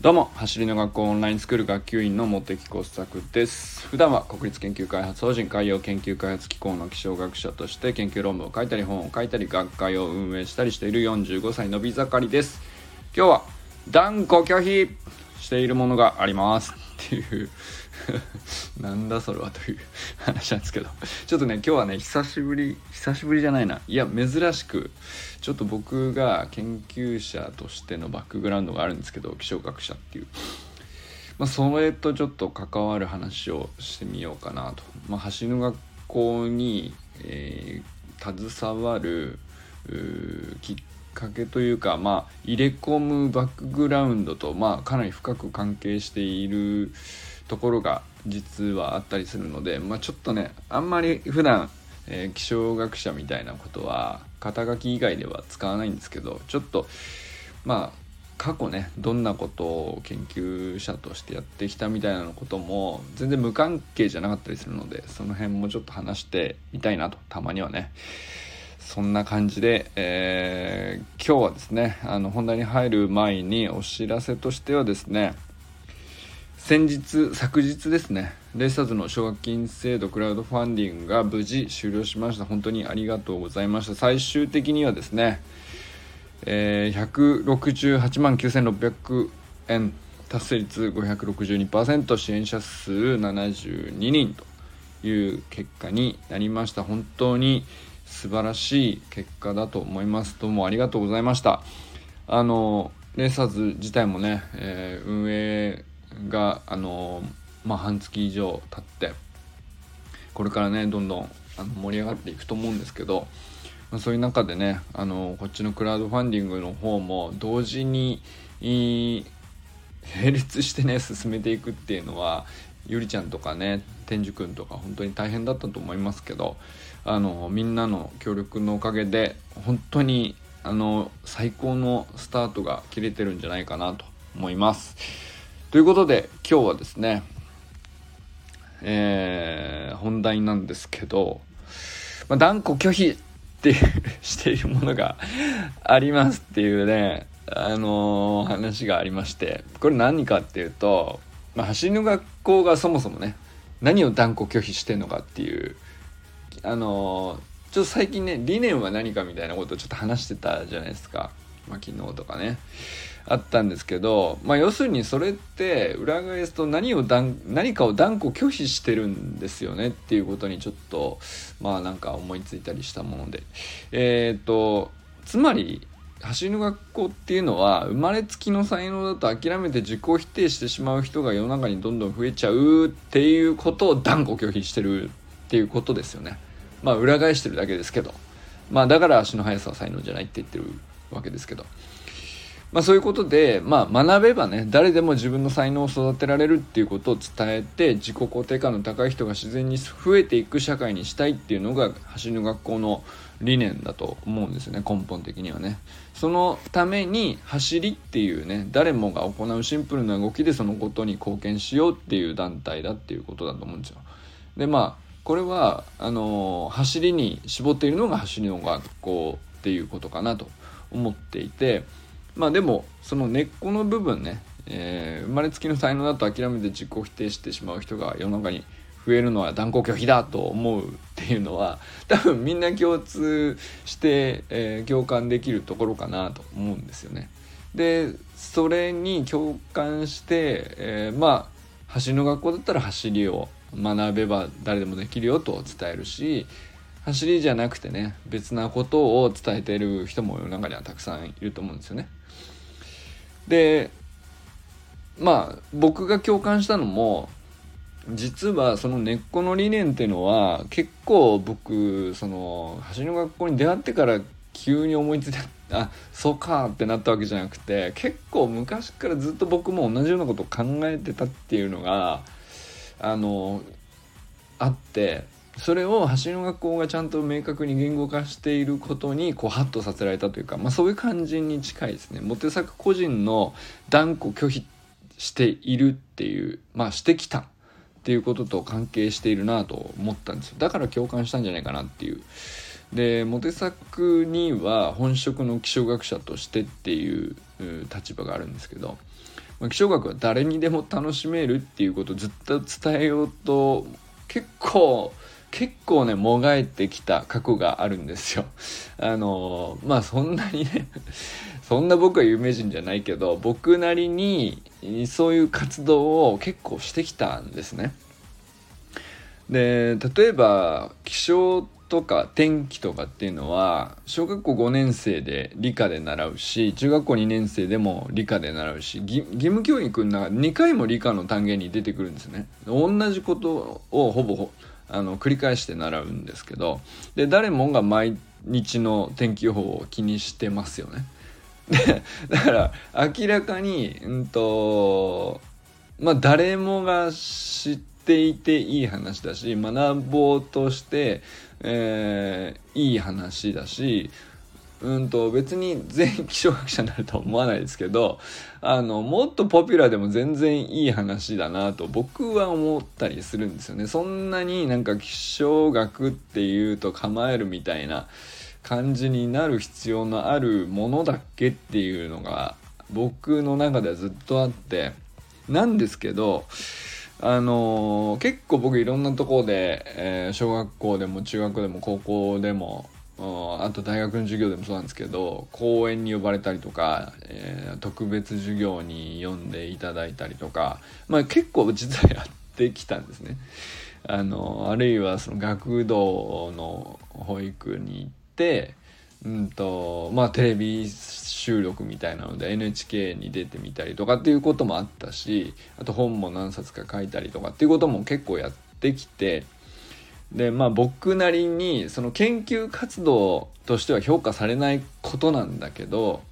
どうも走りの学校オンラインスクール学級委員の茂木耕作です。普段は国立研究開発法人海洋研究開発機構の気象学者として研究論文を書いたり本を書いたり学会を運営したりしている45歳のび盛りです。今日は断固拒否しているものがあります。っていう。なんだそれはという話なんですけど。ちょっとね今日はね久しぶり久しぶりじゃないな。いや珍しくちょっと僕が研究者としてのバックグラウンドがあるんですけど気象学者っていう、まあ、それとちょっと関わる話をしてみようかなと、まあ、橋の学校に、えー、携わるきっかけというか、まあ、入れ込むバックグラウンドと、まあ、かなり深く関係しているところが実はあったりするので、まあ、ちょっとねあんまり普段、えー、気象学者みたいなことは肩書き以外では使わないんですけどちょっとまあ過去ねどんなことを研究者としてやってきたみたいなことも全然無関係じゃなかったりするのでその辺もちょっと話してみたいなとたまにはね。そんな感じで、えー、今日はですねあの本題に入る前にお知らせとしてはですね先日昨日ですねレイサーズの奨学金制度クラウドファンディングが無事終了しました。本当にありがとうございました。最終的にはですね、えー、168万9600円達成率562%支援者数72人という結果になりました。本当に素晴らしい結果だと思います。どうもありがとうございました。あのレーサーズ自体もね、えー、運営があのまあ半月以上経ってこれからねどんどんあの盛り上がっていくと思うんですけど、まあ、そういう中でねあのこっちのクラウドファンディングの方も同時に並列してね進めていくっていうのはゆりちゃんとかね天寿くんとか本当に大変だったと思いますけどあのみんなの協力のおかげで本当にあの最高のスタートが切れてるんじゃないかなと思います。ということで今日はですね、えー、本題なんですけど、まあ、断固拒否って しているものが ありますっていうね、あのー、話がありまして、これ何かっていうと、まあ、走りの学校がそもそもね、何を断固拒否してんのかっていう、あの、ちょっと最近ね、理念は何かみたいなことをちょっと話してたじゃないですか。まあ、昨日とかね。あったんですけど、まあ、要するにそれって裏返すと何を何かを断固拒否してるんですよねっていうことにちょっとまあなんか思いついたりしたものでえっ、とつまり走りの学校っていうのは生まれつきの才能だと諦めて自己否定してしまう人が世の中にどんどん増えちゃうっていうことを断固拒否してるっていうことですよね。まあ裏返してるだけですけど。まあだから足の速さは才能じゃないって言ってるわけですけど。まあ、そういうことで、まあ、学べばね誰でも自分の才能を育てられるっていうことを伝えて自己肯定感の高い人が自然に増えていく社会にしたいっていうのが走りの学校の理念だと思うんですよね根本的にはね。そのために走りっていうね誰もが行うシンプルな動きでそのことに貢献しようっていう団体だっていうことだと思うんですよ。でまあこれはあのー、走りに絞っているのが走りの学校っていうことかなと思っていてまあでもその根っこの部分ね、えー、生まれつきの才能だと諦めて自己否定してしまう人が世の中に増えるのは断固拒否だと思うっていうのは 多分みんな共通して、えー、共感できるところかなと思うんですよね。でそれに共感して、えー、まあ走りの学校だったら走りを学べば誰でもできるよと伝えるし走りじゃなくてね別なことを伝えている人も世の中にはたくさんいると思うんですよね。でまあ僕が共感したのも実はその根っこの理念っていうのは結構僕その橋の学校に出会ってから急に思いついたあそうかってなったわけじゃなくて結構昔からずっと僕も同じようなことを考えてたっていうのがあのあってそれを走りの学校がちゃんと明確に言語化していることにこうハッとさせられたというか、まあ、そういう感じに近いですね。モテ作個人の断固拒否しているっていう、まあ、してきたっていうことと関係しているなと思ったんですよ。だから共感したんじゃないかなっていうでモテ作には本職の気象学者としてっていう立場があるんですけど、まあ、気象学は誰にでも楽しめるっていうことをずっと伝えようと結構結構ねもがいてきた過去があるんですよ。あのまあそんなにね そんな僕は有名人じゃないけど僕なりにそういう活動を結構してきたんですね。で例えば気象とか天気とかっていうのは小学校5年生で理科で習うし中学校2年生でも理科で習うし義務教育の中2回も理科の単元に出てくるんですね。同じことをほぼあの繰り返して習うんですけどで誰もが毎日の天気予報を気にしてますよね。でだから明らかにうんとまあ誰もが知っていていい話だし学ぼうとして、えー、いい話だしうんと別に全員気象学者になるとは思わないですけどあのもっとポピュラーでも全然いい話だなと僕は思ったりするんですよね。そんなになんか気象学っていうと構えるみたいな感じになる必要のあるものだっけっていうのが僕の中ではずっとあってなんですけどあのー、結構僕いろんなところで、えー、小学校でも中学校でも高校でもあと大学の授業でもそうなんですけど講演に呼ばれたりとか、えー、特別授業に読んでいただいたりとか、まあ、結構実はやってきたんですね。あのあるいはその学童の保育に行ってうんとまあテレビ収録みたいなので NHK に出てみたりとかっていうこともあったしあと本も何冊か書いたりとかっていうことも結構やってきてでまあ僕なりにその研究活動としては評価されないことなんだけど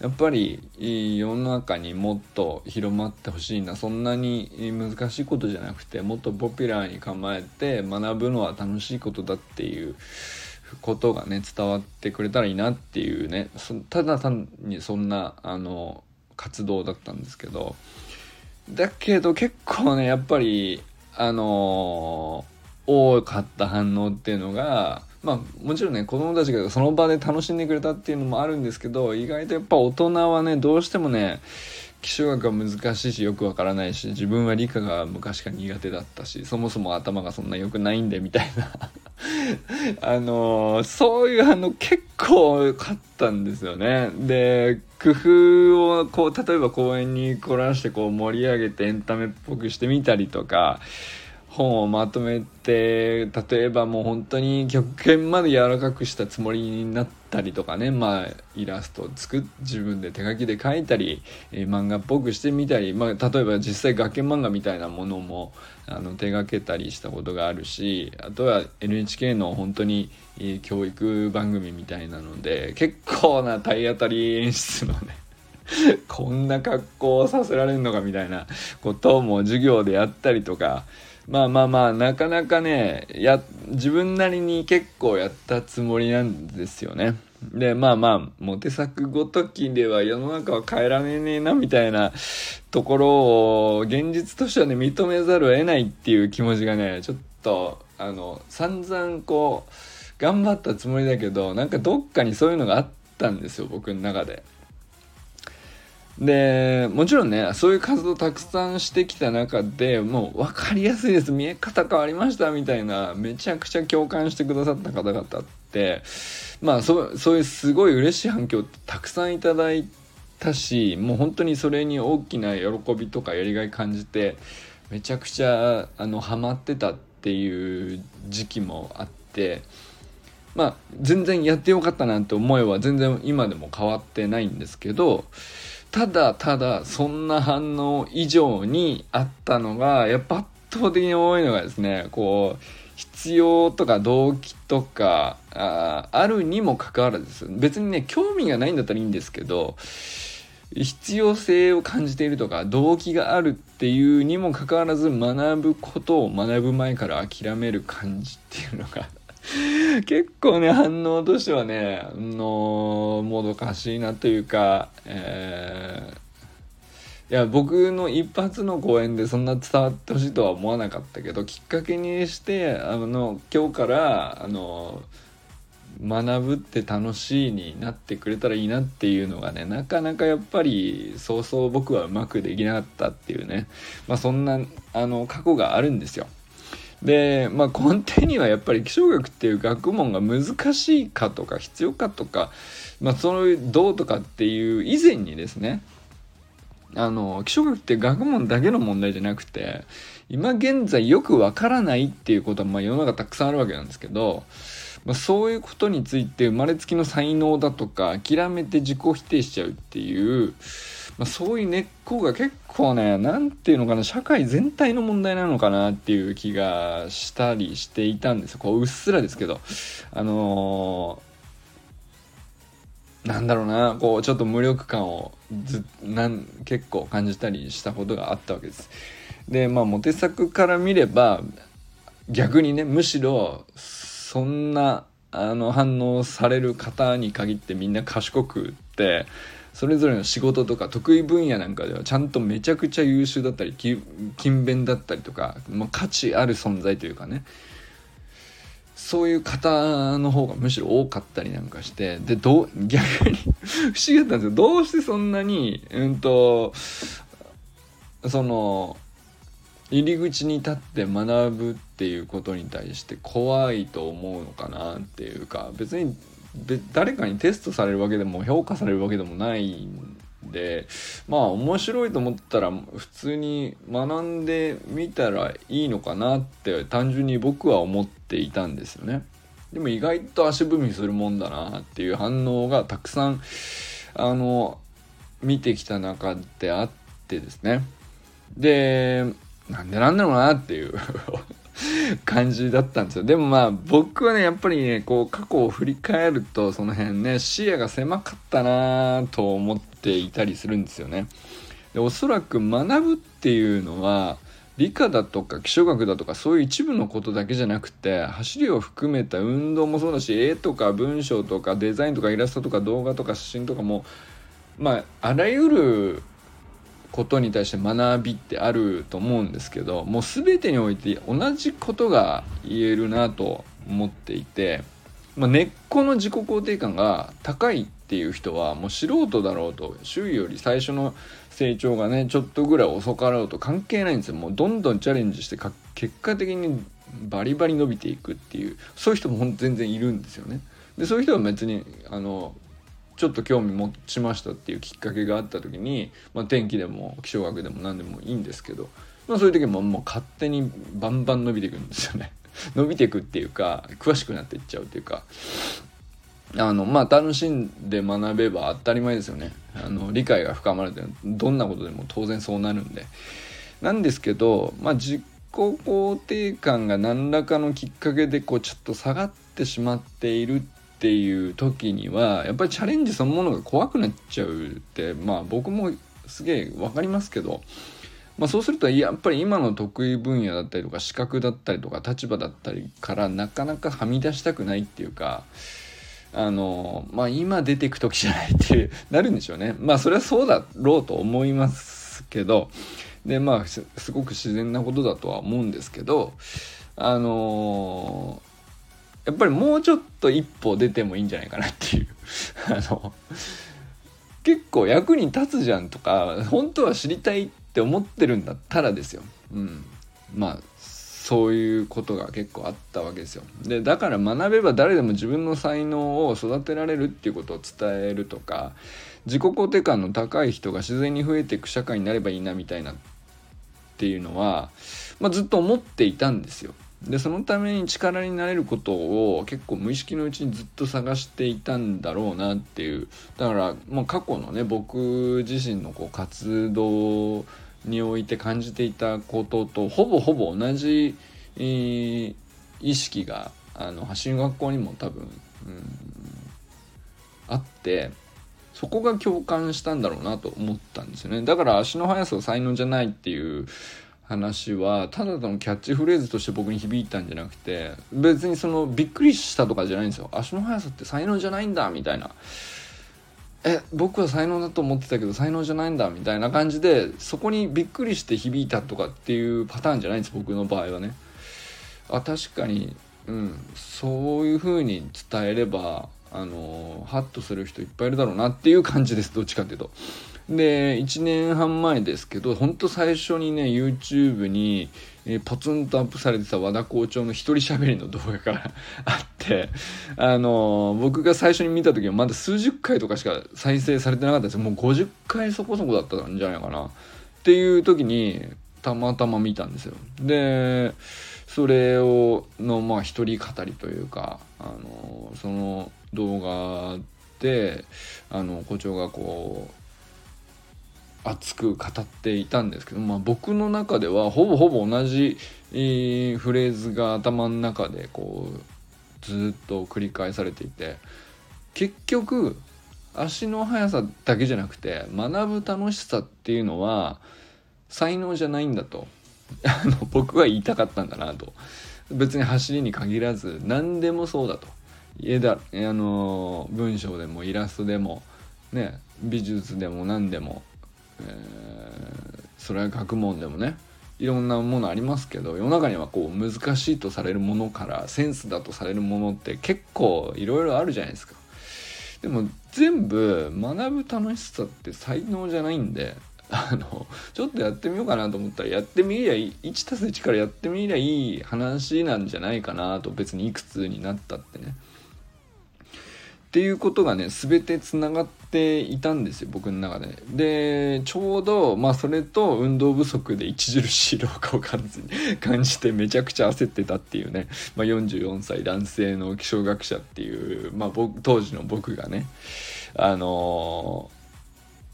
やっぱり世の中にもっと広まってほしいなそんなに難しいことじゃなくてもっとポピュラーに構えて学ぶのは楽しいことだっていうことがね伝わってくれたらいいなっていうねただ単にそんなあの活動だったんですけど。だけど結構ねやっぱりあの多かった反応っていうのがまあもちろんね子供たちがその場で楽しんでくれたっていうのもあるんですけど意外とやっぱ大人はねどうしてもね気象学は難しいしよくわからないし自分は理科が昔から苦手だったしそもそも頭がそんな良くないんでみたいな あのー、そういう反応結構良かったんですよね。で工夫をこう例えば公園に凝らしてこう盛り上げてエンタメっぽくしてみたりとか本をまとめて例えばもう本当に極限まで柔らかくしたつもりになったりとかね。まあイラストを作って自分で手書きで描いたり、えー、漫画っぽくしてみたり、まあ、例えば実際学研漫画みたいなものもあの手がけたりしたことがあるしあとは NHK の本当に、教育番組みたいなので結構な体当たり演出のね こんな格好をさせられるのかみたいなことも授業でやったりとかまあまあまあなかなかねや自分なりに結構やったつもりなんですよね。でまあまあモテ作ごときでは世の中は変えられねえなみたいなところを現実としてはね認めざるを得ないっていう気持ちがねちょっとあの散々こう頑張ったつもりだけどなんかどっかにそういうのがあったんですよ僕の中で。でもちろんねそういう活動たくさんしてきた中でもう分かりやすいです。見え方変わりましたみたいなめちゃくちゃ共感してくださった方々ってまあそそういうすごい嬉しい反響ってたくさんいただいたしもう本当にそれに大きな喜びとかやりがい感じてめちゃくちゃあのハマってたっていう時期もあってまあ全然やってよかったなんて思いは全然今でも変わってないんですけどただただそんな反応以上にあったのがやっぱ圧倒的に多いのがですねこう必要とか動機とかああるにもかかわらず別にね興味がないんだったらいいんですけど必要性を感じているとか動機があるっていうにもかかわらず学ぶことを学ぶ前から諦める感じっていうのが 結構ね反応としてはねのもどかしいなというか、えー、いや僕の一発の講演でそんな伝わってほしいとは思わなかったけどきっかけにしてあの今日からあの学ぶって楽しいになってくれたらいいなっていうのがねなかなかやっぱりそうそう僕はうまくできなかったっていうねまあそんなあの過去があるんですよ。でまあ根底にはやっぱり気象学っていう学問が難しいかとか必要かとか、まあ、そういうどうとかっていう以前にですねあの気象学って学問だけの問題じゃなくて今現在よくわからないっていうことはまあ世の中たくさんあるわけなんですけど、まあ、そういうことについて生まれつきの才能だとか諦めて自己否定しちゃうっていう、まあ、そういう根っこが結構ね何て言うのかな社会全体の問題なのかなっていう気がしたりしていたんですこううっすらですけどあのー、なんだろうなこうちょっと無力感をずなん結構感じたりしたことがあったわけです。でまあモテ作から見れば逆にねむしろそんなあの反応される方に限ってみんな賢くってそれぞれの仕事とか得意分野なんかではちゃんとめちゃくちゃ優秀だったり勤勉だったりとか、まあ、価値ある存在というかね。そういう方の方がむしろ多かったりなんかしてでどう逆に不思議だったんですよ。どうしてそんなにうんとその入り口に立って学ぶっていうことに対して怖いと思うのかなっていうか別に誰かにテストされるわけでも評価されるわけでもないんでまあ面白いと思ったら普通に学んでみたらいいのかなって単純に僕は思っていたんですよね。でも意外と足踏みするもんだなっていう反応がたくさんあの見てきた中であってですね。でなんでなんだろうなっていう 感じだったんですよ。でもまあ僕はね、やっぱりね、こう過去を振り返るとその辺ね、視野が狭かったなと思っていたりするんですよね。でおそらく学ぶっていうのは理科だとか気象学だとかそういう一部のことだけじゃなくて走りを含めた運動もそうだし絵とか文章とかデザインとかイラストとか動画とか写真とかもまああらゆることに対して学びってあると思うんですけどもう全てにおいて同じことが言えるなと思っていて、まあ、根っこの自己肯定感が高いっていう人はもう素人だろうと周囲より最初の成長がねちょっとぐらい遅かろうと関係ないんですよもうどんどんチャレンジして結果的にバリバリ伸びていくっていうそういう人も全然いるんですよね。でそういう人は別にあのちょっと興味持ちましたっていうきっかけがあった時に、まあ、天気でも気象学でも何でもいいんですけど、まあ、そういう時ももう勝手にバンバン伸びていくんですよね。伸びていくっていうか詳しくなっていっちゃうっていうか。あのまあ楽しんで学べば当たり前ですよね。あの理解が深まるってどんなことでも当然そうなるんで。なんですけどまあ自己肯定感が何らかのきっかけでこうちょっと下がってしまっているってていう時にはやっぱりチャレンジそのものが怖くなっちゃうってまあ僕もすげえ分かりますけど、まあ、そうするとやっぱり今の得意分野だったりとか資格だったりとか立場だったりからなかなかはみ出したくないっていうかあのまあ今出てく時じゃないってなるんでしょうね。まあそれはそうだろうと思いますけどでまあすごく自然なことだとは思うんですけどあのやっぱりもうちょっと一歩出てもいいんじゃないかなっていう。あの結構役に立つじゃんとか本当は知りたいって思ってるんだったらですよ、うん、まあそういうことが結構あったわけですよ。でだから学べば誰でも自分の才能を育てられるっていうことを伝えるとか自己肯定感の高い人が自然に増えていく社会になればいいなみたいなっていうのは、まあ、ずっと思っていたんですよ。でそのために力になれることを結構無意識のうちにずっと探していたんだろうなっていう。だからもう過去のね僕自身のこう活動において感じていたこととほぼほぼ同じ、えー、意識があの発信学校にも多分、うん、あってそこが共感したんだろうなと思ったんですよね。だから足の速さは才能じゃないっていう話はただのキャッチフレーズとして僕に響いたんじゃなくて別にそのびっくりしたとかじゃないんですよ。足の速さって才能じゃないんだみたいな。え僕は才能だと思ってたけど才能じゃないんだみたいな感じでそこにびっくりして響いたとかっていうパターンじゃないんです僕の場合はね。あ確かにうん、そういう風に伝えればあのハッとする人いっぱいいるだろうなっていう感じですどっちかっていうと。で1年半前ですけどほんと最初にね YouTube に、えー、ポツンとアップされてた和田校長の一人喋りの動画からあってあのー、僕が最初に見た時はまだ数十回とかしか再生されてなかったんですもう50回そこそこだったんじゃないかな。っていう時にたまたま見たんですよ。でそれをのまあ一人語りというかあのー、その動画であの校長がこう熱く語っていたんですけど、まあ、僕の中ではほぼほぼ同じ、えー、フレーズが頭の中でこうずっと繰り返されていて結局足の速さだけじゃなくて学ぶ楽しさっていうのは才能じゃないんだと あの僕は言いたかったんだなと。別に走りに限らず何でもそうだと。家だあの文章でもイラストでもね美術でも何でもえー、それは学問でもねいろんなものありますけど世の中にはこう難しいとされるものからセンスだとされるものって結構いろいろあるじゃないですか。でも全部学ぶ楽しさって才能じゃないんであのちょっとやってみようかなと思ったらやってみりゃいい 1+1 からやってみりゃいい話なんじゃないかなと別にいくつになったってね。っていうことがね全てつながっていたんですよ僕の中で。でちょうどまあそれと運動不足で著しい老化を感じ 感じてめちゃくちゃ焦ってたっていうね、まあ、44歳男性の気象学者っていう、まあ、僕当時の僕がね。あの、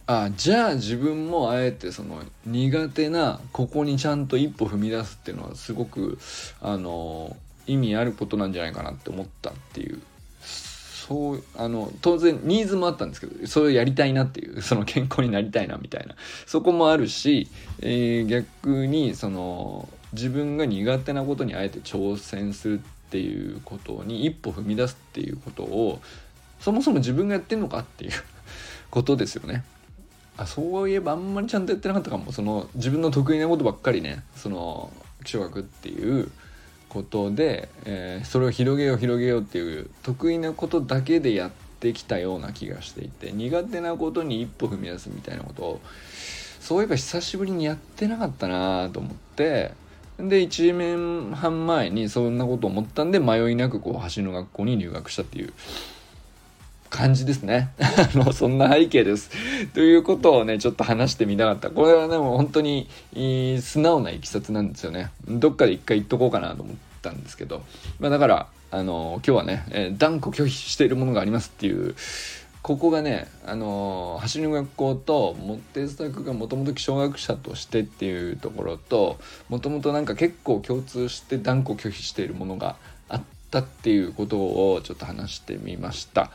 あじゃあ自分もあえてその苦手なここにちゃんと一歩踏み出すっていうのはすごくあの、意味あることなんじゃないかなって思ったっていう。そうあの当然ニーズもあったんですけどそれをやりたいなっていう その健康になりたいなみたいなそこもあるし、えー、逆にその自分が苦手なことにあえて挑戦するっていうことに一歩踏み出すっていうことをそもそも自分がやってんのかっていう ことですよね。あそういえばあんまりちゃんとやってなかったかもその自分の得意なことばっかりねその気象学っていうことで、えー、それを広げよう広げようっていう得意なことだけでやってきたような気がしていて苦手なことに一歩踏み出すみたいなことをそういえば久しぶりにやってなかったなと思ってで1年半前にそんなこと思ったんで迷いなくこう橋の学校に入学したっていう感じですね。あの、そんな背景です。ということをね、ちょっと話してみたかった。これはでも本当に素直ないきさつなんですよね。どっかで一回言っとこうかなと思ったんですけど。まあだから、あの、今日はね、えー、断固拒否しているものがありますっていう、ここがね、あの走りの学校とモテスタクがもともと気象学者としてっていうところともともとなんか結構共通して断固拒否しているものがあったっていうことをちょっと話してみました。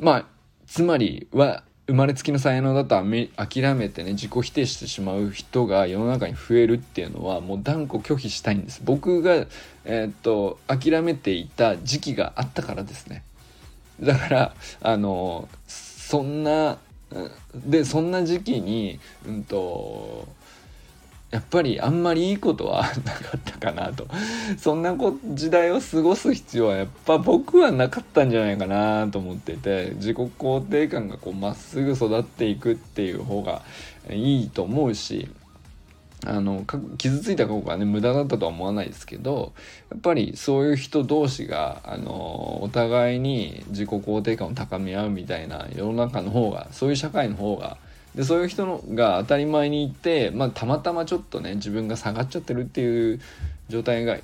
まあつまりは生まれつきの才能だと諦めてね自己否定してしまう人が世の中に増えるっていうのはもう断固拒否したいんです僕が、えー、っと諦めていた時期があったからですねだからあのそんなでそんな時期にうんとやっぱりあんまりいいことはなかったかなと。そんな時代を過ごす必要はやっぱ僕はなかったんじゃないかなと思ってて自己肯定感がこうまっすぐ育っていくっていう方がいいと思うしあの傷ついた過去がね無駄だったとは思わないですけどやっぱりそういう人同士があのお互いに自己肯定感を高め合うみたいな世の中の方がそういう社会の方がでそういう人のが当たり前にいて、まあ、たまたまちょっとね自分が下がっちゃってるっていう状態が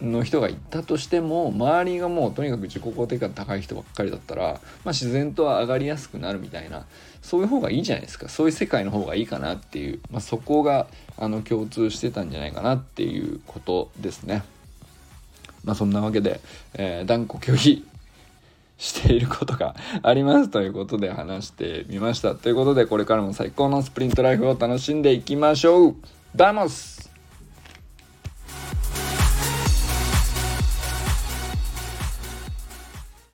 の人がいたとしても周りがもうとにかく自己肯定感高い人ばっかりだったら、まあ、自然とは上がりやすくなるみたいなそういう方がいいじゃないですかそういう世界の方がいいかなっていう、まあ、そこがあの共通してたんじゃないかなっていうことですね。まあそんなわけで、えー、断固拒否していることがありますということで話してみました。ということでこれからも最高のスプリントライフを楽しんでいきましょうダモス